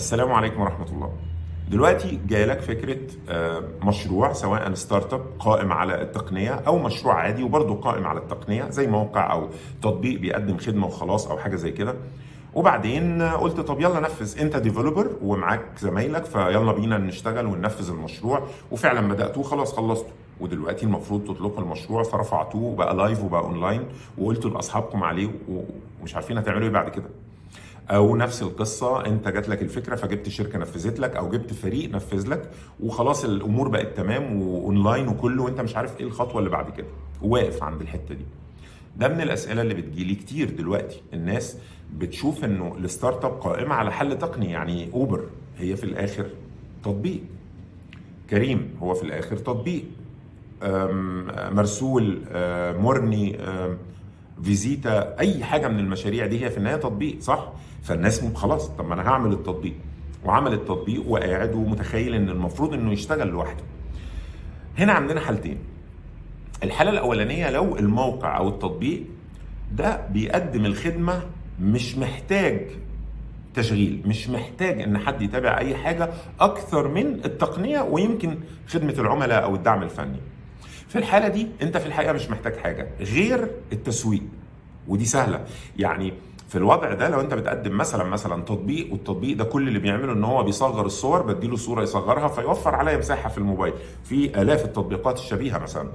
السلام عليكم ورحمة الله. دلوقتي جاي لك فكرة آه، مشروع سواء startup قائم على التقنية أو مشروع عادي وبرضه قائم على التقنية زي موقع أو تطبيق بيقدم خدمة وخلاص أو حاجة زي كده. وبعدين قلت طب يلا نفذ أنت developer ومعاك زمايلك فيلا بينا نشتغل وننفذ المشروع وفعلا بدأتوه خلاص خلصته ودلوقتي المفروض تطلقوا المشروع فرفعتوه وبقى live وبقى اونلاين وقلتوا لأصحابكم عليه ومش عارفين هتعملوا إيه بعد كده أو نفس القصة أنت جات لك الفكرة فجبت شركة نفذت لك أو جبت فريق نفذ لك وخلاص الأمور بقت تمام وأونلاين وكله وأنت مش عارف إيه الخطوة اللي بعد كده. واقف عند الحتة دي. ده من الأسئلة اللي بتجيلي كتير دلوقتي. الناس بتشوف إنه ال startup قائمة على حل تقني يعني أوبر. هي في الآخر تطبيق. كريم هو في الآخر تطبيق. مرسول مرني فيزيتا أي حاجة من المشاريع دي هي في النهاية تطبيق صح؟ فالناس خلاص طب ما أنا هعمل التطبيق. وعمل التطبيق وقاعد ومتخيل إن المفروض إنه يشتغل لوحده. هنا عندنا حالتين. الحالة الأولانية لو الموقع أو التطبيق ده بيقدم الخدمة مش محتاج تشغيل مش محتاج إن حد يتابع أي حاجة أكثر من التقنية ويمكن خدمة العملاء أو الدعم الفني. في الحالة دي انت في الحقيقة مش محتاج حاجة غير التسويق. ودي سهلة. يعني في الوضع ده لو انت بتقدم مثلا مثلا تطبيق والتطبيق ده كل اللي بيعمله إن هو بيصغر الصور بديله صورة يصغرها فيوفر عليا مساحة في الموبايل. في آلاف التطبيقات الشبيهة مثلا.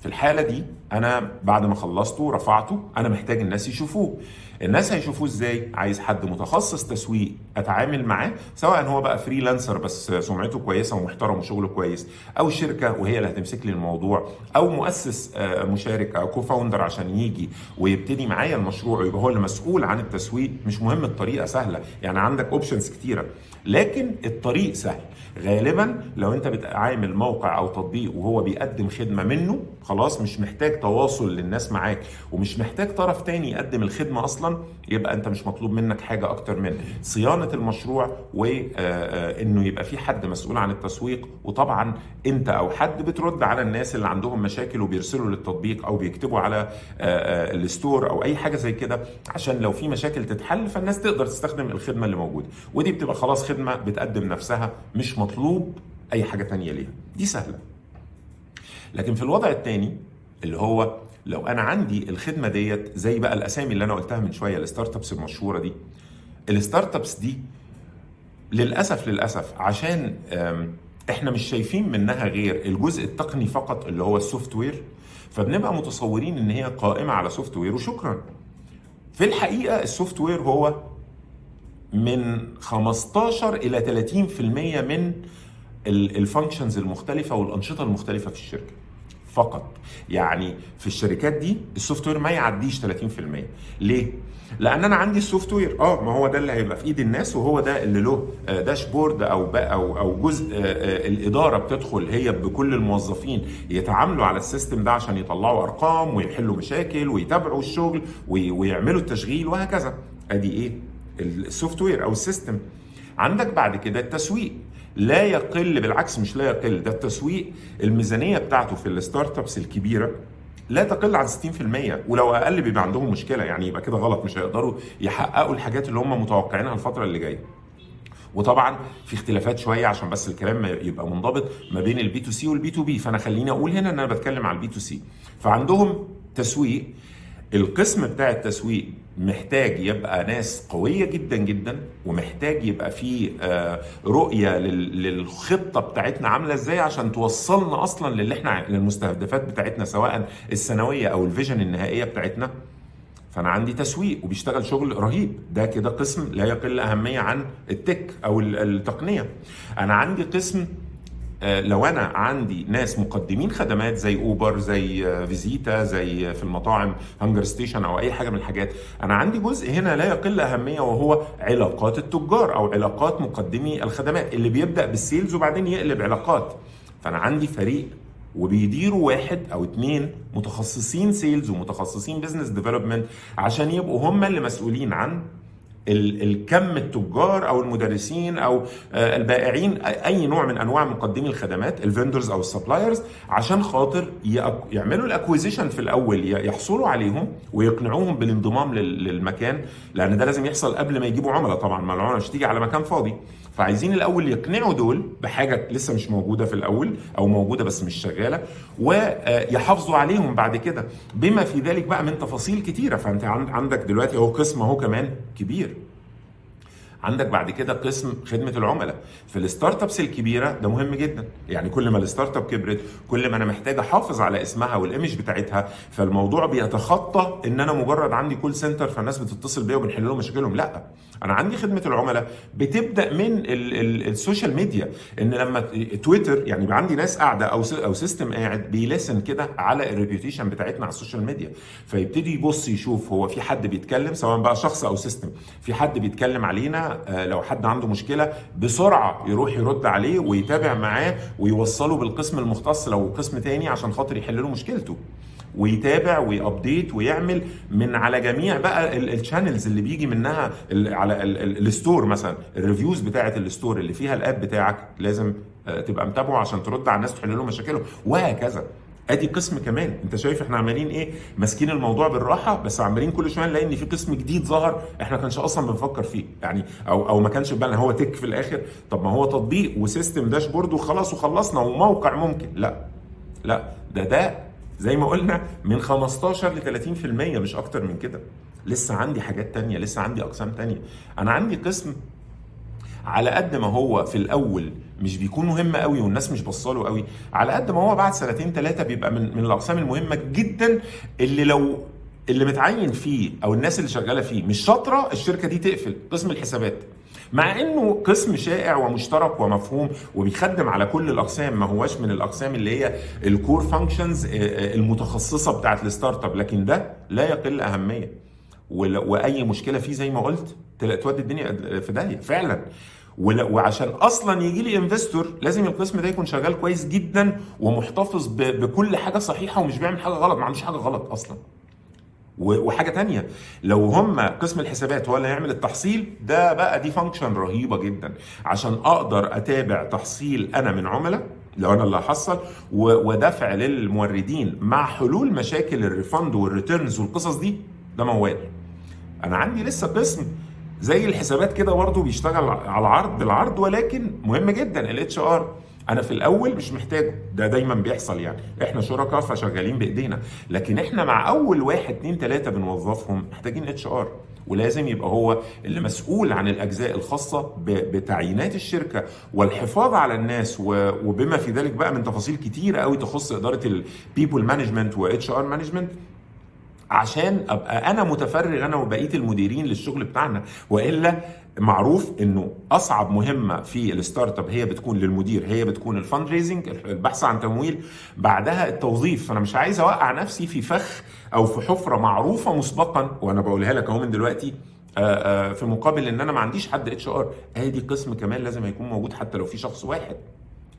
في الحالة دي أنا بعد ما خلصته رفعته أنا محتاج الناس يشوفوه. الناس هيشوفوه إزاي؟ عايز حد متخصص تسويق أتعامل معاه سواء هو بقى فريلانسر بس سمعته كويسة ومحترم وشغله كويس أو شركة وهي اللي هتمسك لي الموضوع أو مؤسس آه، مشارك أو co-founder عشان يجي ويبتدي معايا المشروع ويبقى هو اللي مسؤول عن التسويق. مش مهم الطريقة سهلة يعني عندك options كتيرة. لكن الطريق سهل. غالبا لو أنت بتعمل موقع أو تطبيق وهو بيقدم خدمة منه خلاص مش محتاج تواصل للناس معاك ومش محتاج طرف تاني يقدم الخدمة أصلا يبقى أنت مش مطلوب منك حاجة أكتر من صيانة المشروع وانه يبقى في حد مسؤول عن التسويق. وطبعا أنت أو حد بترد على الناس اللي عندهم مشاكل وبيرسلوا للتطبيق أو بيكتبوا على آه، آه، ال store أو أي حاجة زي كده. عشان لو في مشاكل تتحل فالناس تقدر تستخدم الخدمة اللي موجودة. ودي بتبقى خلاص خدمة بتقدم نفسها مش مطلوب أي حاجة تانية ليها. دي سهلة. لكن في الوضع الثاني اللي هو لو أنا عندي الخدمة ديت زي بقى الأسامي اللي أنا قلتها من شوية ال startups المشهورة دي. ال startups دي للأسف للأسف عشان إحنا مش شايفين منها غير الجزء التقني فقط اللي هو ال software فبنبقى متصورين إن هي قائمة على software وشكرا. في الحقيقة ال software هو من 15 إلى 30% من ال functions المختلفة والأنشطة المختلفة في الشركة. فقط. يعني في الشركات دي ال software ما يعديش 30% ليه؟ لأن أنا عندي ال software آه ما هو ده اللي هيبقى في إيد الناس وهو ده اللي له آه، dashboard أو بقى أو أو جزء آه، آه، الإدارة بتدخل هي بكل الموظفين يتعاملوا على ال system ده عشان يطلعوا أرقام ويحلوا مشاكل ويتابعوا الشغل وي- ويعملوا التشغيل وهكذا. أدي إيه؟ ال software أو ال system. عندك بعد كده التسويق. لا يقل بالعكس مش لا يقل ده التسويق الميزانية بتاعته في ال startups الكبيرة لا تقل عن 60% ولو أقل بيبقى عندهم مشكلة يعني يبقى كده غلط مش هيقدروا يحققوا الحاجات اللي هم متوقعينها الفترة اللي جاية. وطبعا في اختلافات شوية عشان بس الكلام يبقى منضبط ما بين ال B2C وال B2B فأنا خليني أقول هنا إن أنا بتكلم على ال B2C فعندهم تسويق القسم بتاع التسويق محتاج يبقى ناس قوية جدا جدا ومحتاج يبقى فيه آه، رؤية لل- للخطة بتاعتنا عاملة إزاي عشان توصلنا أصلا للي إحنا للمستهدفات بتاعتنا سواء السنوية أو ال vision النهائية بتاعتنا. فأنا عندي تسويق وبيشتغل شغل رهيب. ده كده قسم لا يقل أهمية عن ال tech أو ال- التقنية. أنا عندي قسم لو أنا عندي ناس مقدمين خدمات زي أوبر زي آه، Vezeeta زي في المطاعم HungerStation أو أي حاجة من الحاجات أنا عندي جزء هنا لا يقل أهمية وهو علاقات التجار أو علاقات مقدمي الخدمات. اللي بيبدأ بال sales وبعدين يقلب علاقات. فأنا عندي فريق وبيديروا واحد أو اتنين متخصصين sales ومتخصصين business development عشان يبقوا هم اللي مسؤولين عن الكم التجار أو المدرسين أو آه، البائعين أي نوع من أنواع مقدمي الخدمات ال vendors أو ال suppliers عشان خاطر يعملوا ال acquisition في الأول يحصلوا عليهم ويقنعوهم بالانضمام للمكان لأن ده لازم يحصل قبل ما يجيبوا عملاء طبعا ما العملاء مش تيجي على مكان فاضي. فعايزين الأول يقنعوا دول بحاجة لسه مش موجودة في الأول أو موجودة بس مش شغالة ويحافظوا عليهم بعد كده. بما في ذلك بقى من تفاصيل كتيرة فأنت عندك دلوقتي أهو قسم أهو كمان كبير. عندك بعد كده قسم خدمة العملاء. في ال startups الكبيرة ده مهم جدا. يعني كل ما ال startup كبرت كل ما أنا محتاج أحافظ على اسمها وال image بتاعتها فالموضوع بيتخطى إن أنا مجرد عندي call center فالناس بتتصل بيا وبنحل لهم مشاكلهم. لأ أنا عندي خدمة العملاء بتبدأ من ال social media إن لما تويتر يعني عندي ناس قاعدة أو أو system قاعد بي listen كده على ال reputation بتاعتنا على ال social media. فيبتدي يبص يشوف هو في حد بيتكلم سواء بقى شخص أو system في حد بيتكلم علينا آه، لو حد عنده مشكلة بسرعة يروح يرد عليه ويتابع معاه ويوصله بالقسم المختص لو قسم تاني عشان خاطر يحل له مشكلته. ويتابع وي update ويعمل من على جميع بقى ال channels اللي بيجي منها على ال store مثلا. ال reviews بتاعه ال store اللي فيها ال app بتاعك لازم آه، تبقى متابعه عشان ترد على الناس تحل لهم مشاكلهم. وهكذا. أدي قسم كمان. أنت شايف إحنا عمالين إيه؟ ماسكين الموضوع بالراحة بس عمالين كل شوية نلاقي إن في قسم جديد ظهر إحنا كانش أصلا بنفكر فيه. يعني أو أو ما كانش في بالنا. هو tech في الآخر. طب ما هو تطبيق و system dashboard وخلاص وخلصنا وموقع ممكن. لا. لا. ده ده زي ما قلنا من 15 ل 30% مش أكتر من كده. لسه عندي حاجات تانية لسه عندي أقسام تانية. أنا عندي قسم على قد ما هو في الأول مش بيكون مهم قوي والناس مش بصاله قوي على قد ما هو بعد سنتين ثلاثة بيبقى من من الأقسام المهمة جدا اللي لو اللي متعين فيه أو الناس اللي شغالة فيه مش شاطرة الشركة دي تقفل. قسم الحسابات. مع إنه قسم شائع ومشترك ومفهوم وبيخدم على كل الأقسام ما هواش من الأقسام اللي هي ال core functions آه، آه، المتخصصة بتاعت ال startup لكن ده لا يقل أهمية. وأي مشكلة فيه زي ما قلت تودي الدنيا في داهية فعلا. وعشان أصلا يجي لي investor لازم القسم ده يكون شغال كويس جدا ومحتفظ بكل حاجة صحيحة ومش بيعمل حاجة غلط. ما عندوش حاجة غلط أصلا. وحاجة تانية لو هم قسم الحسابات هو اللي هيعمل التحصيل ده بقى دي function رهيبة جدا. عشان أقدر أتابع تحصيل أنا من عملاء لو أنا اللي هحصل ودفع للموردين مع حلول مشاكل ال refund وال returns والقصص دي ده موال. أنا عندي لسه قسم زي الحسابات كده برضه بيشتغل على العرض بالعرض ولكن مهم جدا ال HR أنا في الأول مش محتاجه. ده دايما بيحصل يعني. إحنا شركاء فشغالين بإيدينا. لكن إحنا مع اول واحد اتنين تلاتة بنوظفهم محتاجين HR. ولازم يبقى هو اللي مسؤول عن الأجزاء الخاصة بتعيينات الشركة والحفاظ على الناس وبما في ذلك بقى من تفاصيل كتيرة قوي تخص إدارة ال people management و HR management عشان أبقى أنا متفرغ أنا وبقية المديرين للشغل بتاعنا. وإلا معروف إنه أصعب مهمة في ال startup هي بتكون للمدير هي بتكون ال fundraising البحث عن تمويل. بعدها التوظيف فأنا مش عايز أوقع نفسي في فخ أو في حفرة معروفة مسبقا. وأنا بقولها لك أهو من دلوقتي في مقابل إن أنا ما عنديش حد HR ادي قسم كمان لازم يكون موجود حتى لو في شخص واحد.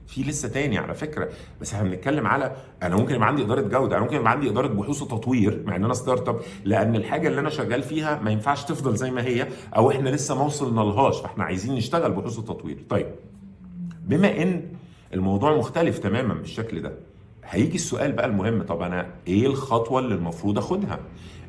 في لسه تاني على فكرة بس إحنا بنتكلم على أنا ممكن يبقى عندي إدارة جودة أنا ممكن يبقى عندي إدارة بحوث وتطوير مع إن أنا startup لأن الحاجة اللي أنا شغال فيها ما ينفعش تفضل زي ما هي أو إحنا لسه ما وصلنا لهاش فإحنا عايزين نشتغل بحوث وتطوير. طيب بما إن الموضوع مختلف تماما بالشكل ده هيجي السؤال بقى المهم طب أنا إيه الخطوة اللي المفروض أخدها؟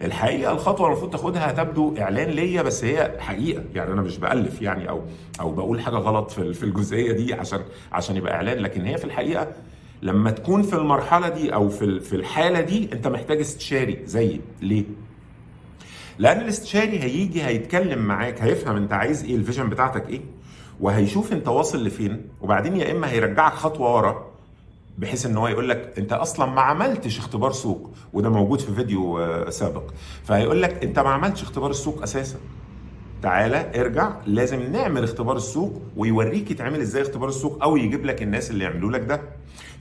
الحقيقة الخطوة اللي المفروض تاخدها هتبدو إعلان ليا بس هي حقيقة. يعني أنا مش بألف يعني أو أو بقول حاجة غلط في في الجزئية دي عشان عشان يبقى إعلان. لكن هي في الحقيقة لما تكون في المرحلة دي أو في في الحالة دي أنت محتاج استشاري. زيي ليه؟ لأن الاستشاري هيجي هيتكلم معاك هيفهم أنت عايز إيه الفيجن بتاعتك إيه وهيشوف أنت واصل لفين وبعدين يا إما هيرجعك خطوة ورا بحيث إن هو يقول لك أنت أصلا ما عملتش اختبار سوق وده موجود في فيديو آه، سابق. فهيقول لك أنت ما عملتش اختبار السوق أساسا. تعالى ارجع لازم نعمل اختبار السوق ويوريك يتعمل إزاي اختبار السوق أو يجيب لك الناس اللي يعملوا لك ده.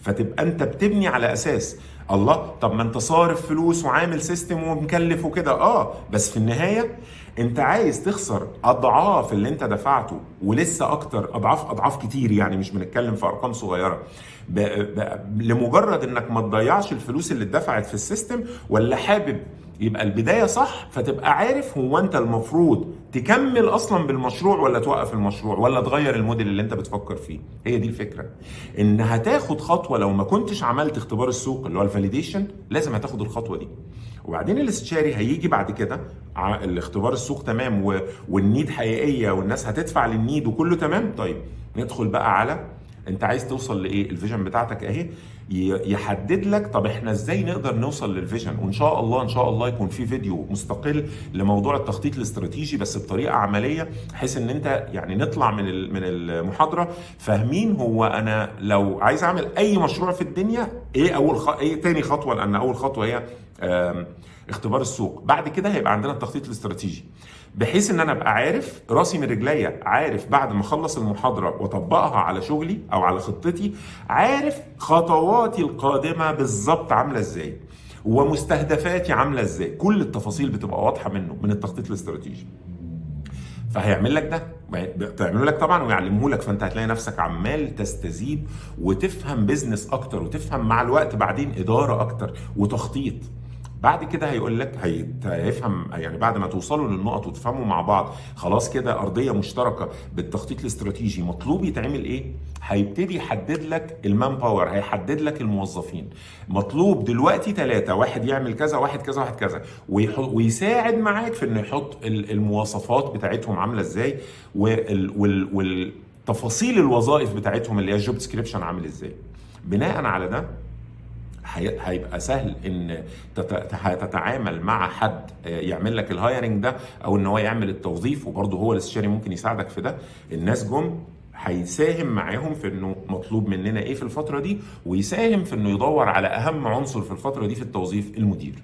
فتبقى أنت بتبني على أساس الله طب ما أنت صارف فلوس وعامل سيستم ومكلف وكده. آه بس في النهاية انت عايز تخسر اضعاف اللي انت دفعته ولسه أكتر اضعاف اضعاف كتير يعني مش بنتكلم في ارقام صغيرة. ب... ب... لمجرد انك ما تضيعش الفلوس اللي اتدفعت في ال system ولا حابب يبقى البداية صح فتبقى عارف هو انت المفروض تكمل أصلا بالمشروع ولا توقف المشروع ولا تغير الموديل اللي انت بتفكر فيه. هي دي الفكرة. ان هتاخد خطوة لو ما كنتش عملت اختبار السوق اللي هو ال validation لازم هتاخد الخطوة دي. وبعدين الاستشاري هيجي بعد كده الاختبار السوق تمام. وال need حقيقية والناس هتدفع لل need وكله تمام طيب ندخل بقى على انت عايز توصل لإيه؟ ال vision بتاعتك أهي. يحدد لك طب إحنا إزاي نقدر نوصل لل vision. وإن شاء الله إن شاء الله يكون في فيديو مستقل لموضوع التخطيط الاستراتيجي بس بطريقة عملية بحيث إن أنت يعني نطلع من من المحاضرة فاهمين هو أنا لو عايز أعمل أي مشروع في الدنيا إيه أول خ... إيه تاني خطوة؟ لأن أول خطوة هي اختبار السوق. بعد كده هيبقى عندنا التخطيط الاستراتيجي. بحيث إن أنا أبقى عارف راسي من رجليا عارف بعد ما أخلص المحاضرة وأطبقها على شغلي أو على خطتي عارف خطواتي القادمة بالظبط عاملة إزاي ومستهدفاتي عاملة إزاي. كل التفاصيل بتبقى واضحة منه من التخطيط الاستراتيجي. فهيعمل لك ده تعمله لك طبعا ويعلمه لك فأنت هتلاقي نفسك عمال تستزيد وتفهم بيزنس أكتر وتفهم مع الوقت بعدين إدارة أكتر وتخطيط. بعد كده هيقول لك هيفهم يعني بعد ما توصلوا للنقط وتفهموا مع بعض خلاص كده أرضية مشتركة بالتخطيط الاستراتيجي مطلوب يتعمل إيه؟ هيبتدي يحدد لك ال manpower هيحدد لك الموظفين. مطلوب دلوقتي ثلاثة واحد يعمل كذا واحد كذا واحد كذا. ويساعد معاك في إنه يحط المواصفات بتاعتهم عاملة إزاي وال والتفاصيل الوظائف بتاعتهم اللي هي ال job description عامل إزاي. بناء على ده هيبقى سهل إن تتعامل مع حد يعمل لك الهايرنج ده أو إن هو يعمل التوظيف وبرضه هو الاستشاري ممكن يساعدك في ده. الناس جم هيساهم معاهم في إنه مطلوب مننا إيه في الفترة دي ويساهم في إنه يدور على أهم عنصر في الفترة دي في التوظيف المدير.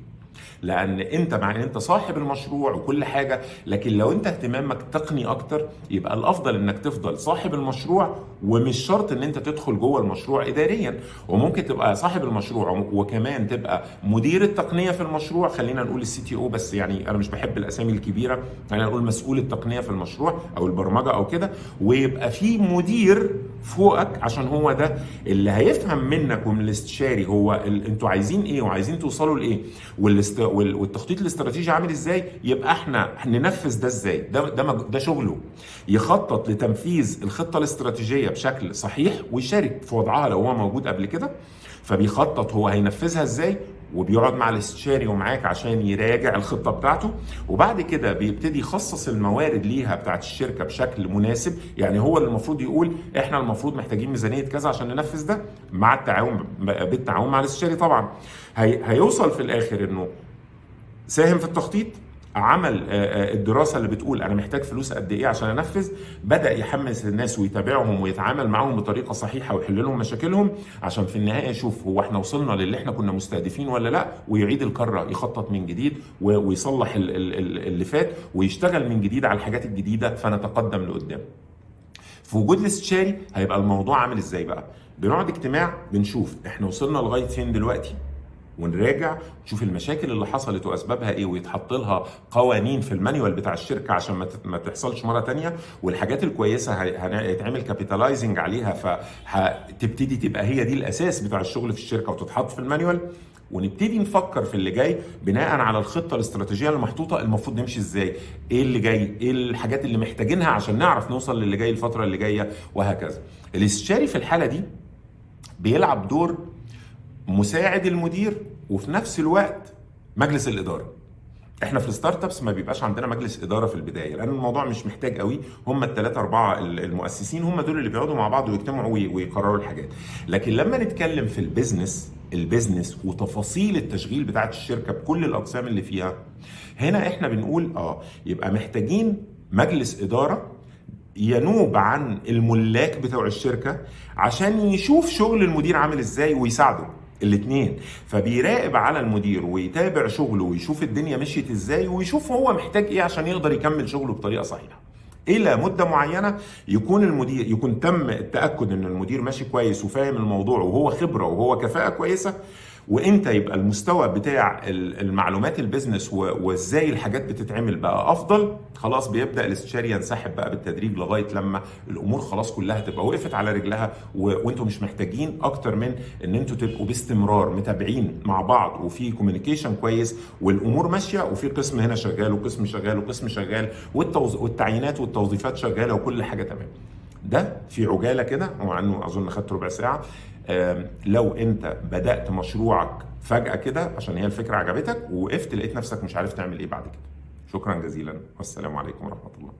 لأن انت مع ان انت صاحب المشروع وكل حاجة لكن لو انت اهتمامك تقني أكتر يبقى الافضل انك تفضل صاحب المشروع ومش شرط ان انت تدخل جوه المشروع اداريا. وممكن تبقى صاحب المشروع وكمان تبقى مدير التقنية في المشروع خلينا نقول ال CTO بس يعني أنا مش بحب الاسامي الكبيرة خلينا نقول مسؤول التقنية في المشروع أو البرمجة أو كده ويبقى في مدير فوقك عشان هو ده اللي هيفهم منك ومن الاستشاري هو ال... أنتوا عايزين إيه وعايزين توصلوا لإيه؟ والاست... والتخطيط الاستراتيجي عامل إزاي؟ يبقى إحنا ننفذ ده إزاي؟ ده ده ده شغله. يخطط لتنفيذ الخطة الاستراتيجية بشكل صحيح ويشارك في وضعها لو هو موجود قبل كده. فبيخطط هو هينفذها إزاي؟ وبيقعد مع الاستشاري ومعاك عشان يراجع الخطة بتاعته. وبعد كده بيبتدي يخصص الموارد ليها بتاعت الشركة بشكل مناسب. يعني هو اللي المفروض يقول إحنا المفروض محتاجين ميزانية كذا عشان ننفذ ده مع التعاون بالتعاون مع الاستشاري طبعا. هي هيوصل في الآخر إنه ساهم في التخطيط عمل الدراسة اللي بتقول أنا محتاج فلوس قد إيه عشان أنفذ بدأ يحمس الناس ويتابعهم ويتعامل معاهم بطريقة صحيحة ويحل لهم مشاكلهم عشان في النهاية يشوف هو إحنا وصلنا للي إحنا كنا مستهدفين ولا لأ ويعيد الكره يخطط من جديد ويصلح اللي فات ويشتغل من جديد على الحاجات الجديدة فنتقدم لقدام. في وجود الاستشاري هيبقى الموضوع عامل إزاي بقى؟ بنقعد اجتماع بنشوف إحنا وصلنا لغاية فين دلوقتي؟ ونراجع نشوف المشاكل اللي حصلت وأسبابها إيه ويتحط لها قوانين في manual بتاع الشركة عشان ما تحصلش مرة تانية. والحاجات الكويسة هيتعمل capitalizing عليها فهتبتدي تبقى هي دي الأساس بتاع الشغل في الشركة وتتحط في ال manual. ونبتدي نفكر في اللي جاي بناء على الخطة الاستراتيجية اللي محطوطه المفروض نمشي إزاي إيه اللي جاي إيه الحاجات اللي محتاجينها عشان نعرف نوصل للي جاي الفترة اللي جاية وهكذا. الاستشاري في الحالة دي بيلعب دور مساعد المدير وفي نفس الوقت مجلس الإدارة. إحنا في ال startups ما بيبقاش عندنا مجلس إدارة في البداية لأن الموضوع مش محتاج قوي. هم الثلاثه أربعة المؤسسين هم دول اللي بيقعدوا مع بعض ويجتمعوا ويقرروا الحاجات. لكن لما نتكلم في ال business ال business وتفاصيل التشغيل بتاعت الشركة بكل الأقسام اللي فيها هنا إحنا بنقول آه يبقى محتاجين مجلس إدارة ينوب عن الملاك بتوع الشركة عشان يشوف شغل المدير عامل إزاي ويساعده. الاثنين. فبيراقب على المدير ويتابع شغله ويشوف الدنيا مشيت إزاي ويشوف هو محتاج إيه عشان يقدر يكمل شغله بطريقة صحيحة. إلى مدة معينة يكون المدير يكون تم التأكد إن المدير ماشي كويس وفاهم الموضوع وهو خبرة وهو كفاءة كويسة وانت يبقى المستوى بتاع المعلومات البيزنس وازاي الحاجات بتتعمل بقى أفضل؟ خلاص بيبدأ الاستشاري ينسحب بقى بالتدريج لغاية لما الأمور خلاص كلها تبقى وقفت على رجلها وأنتم مش محتاجين أكتر من إن أنتوا تبقوا باستمرار متابعين مع بعض وفي كوميونيكيشن كويس والأمور ماشية وفي قسم هنا شغال وقسم شغال وقسم شغال والتعيينات والتوظيفات شغالة وكل حاجة تمام. ده في عجالة كده ومع إنه أظن خدت ربع ساعة. لو أنت بدأت مشروعك فجأة كده عشان هي الفكرة عجبتك ووقفت لقيت نفسك مش عارف تعمل إيه بعد كده. شكرا جزيلا. والسلام عليكم ورحمة الله.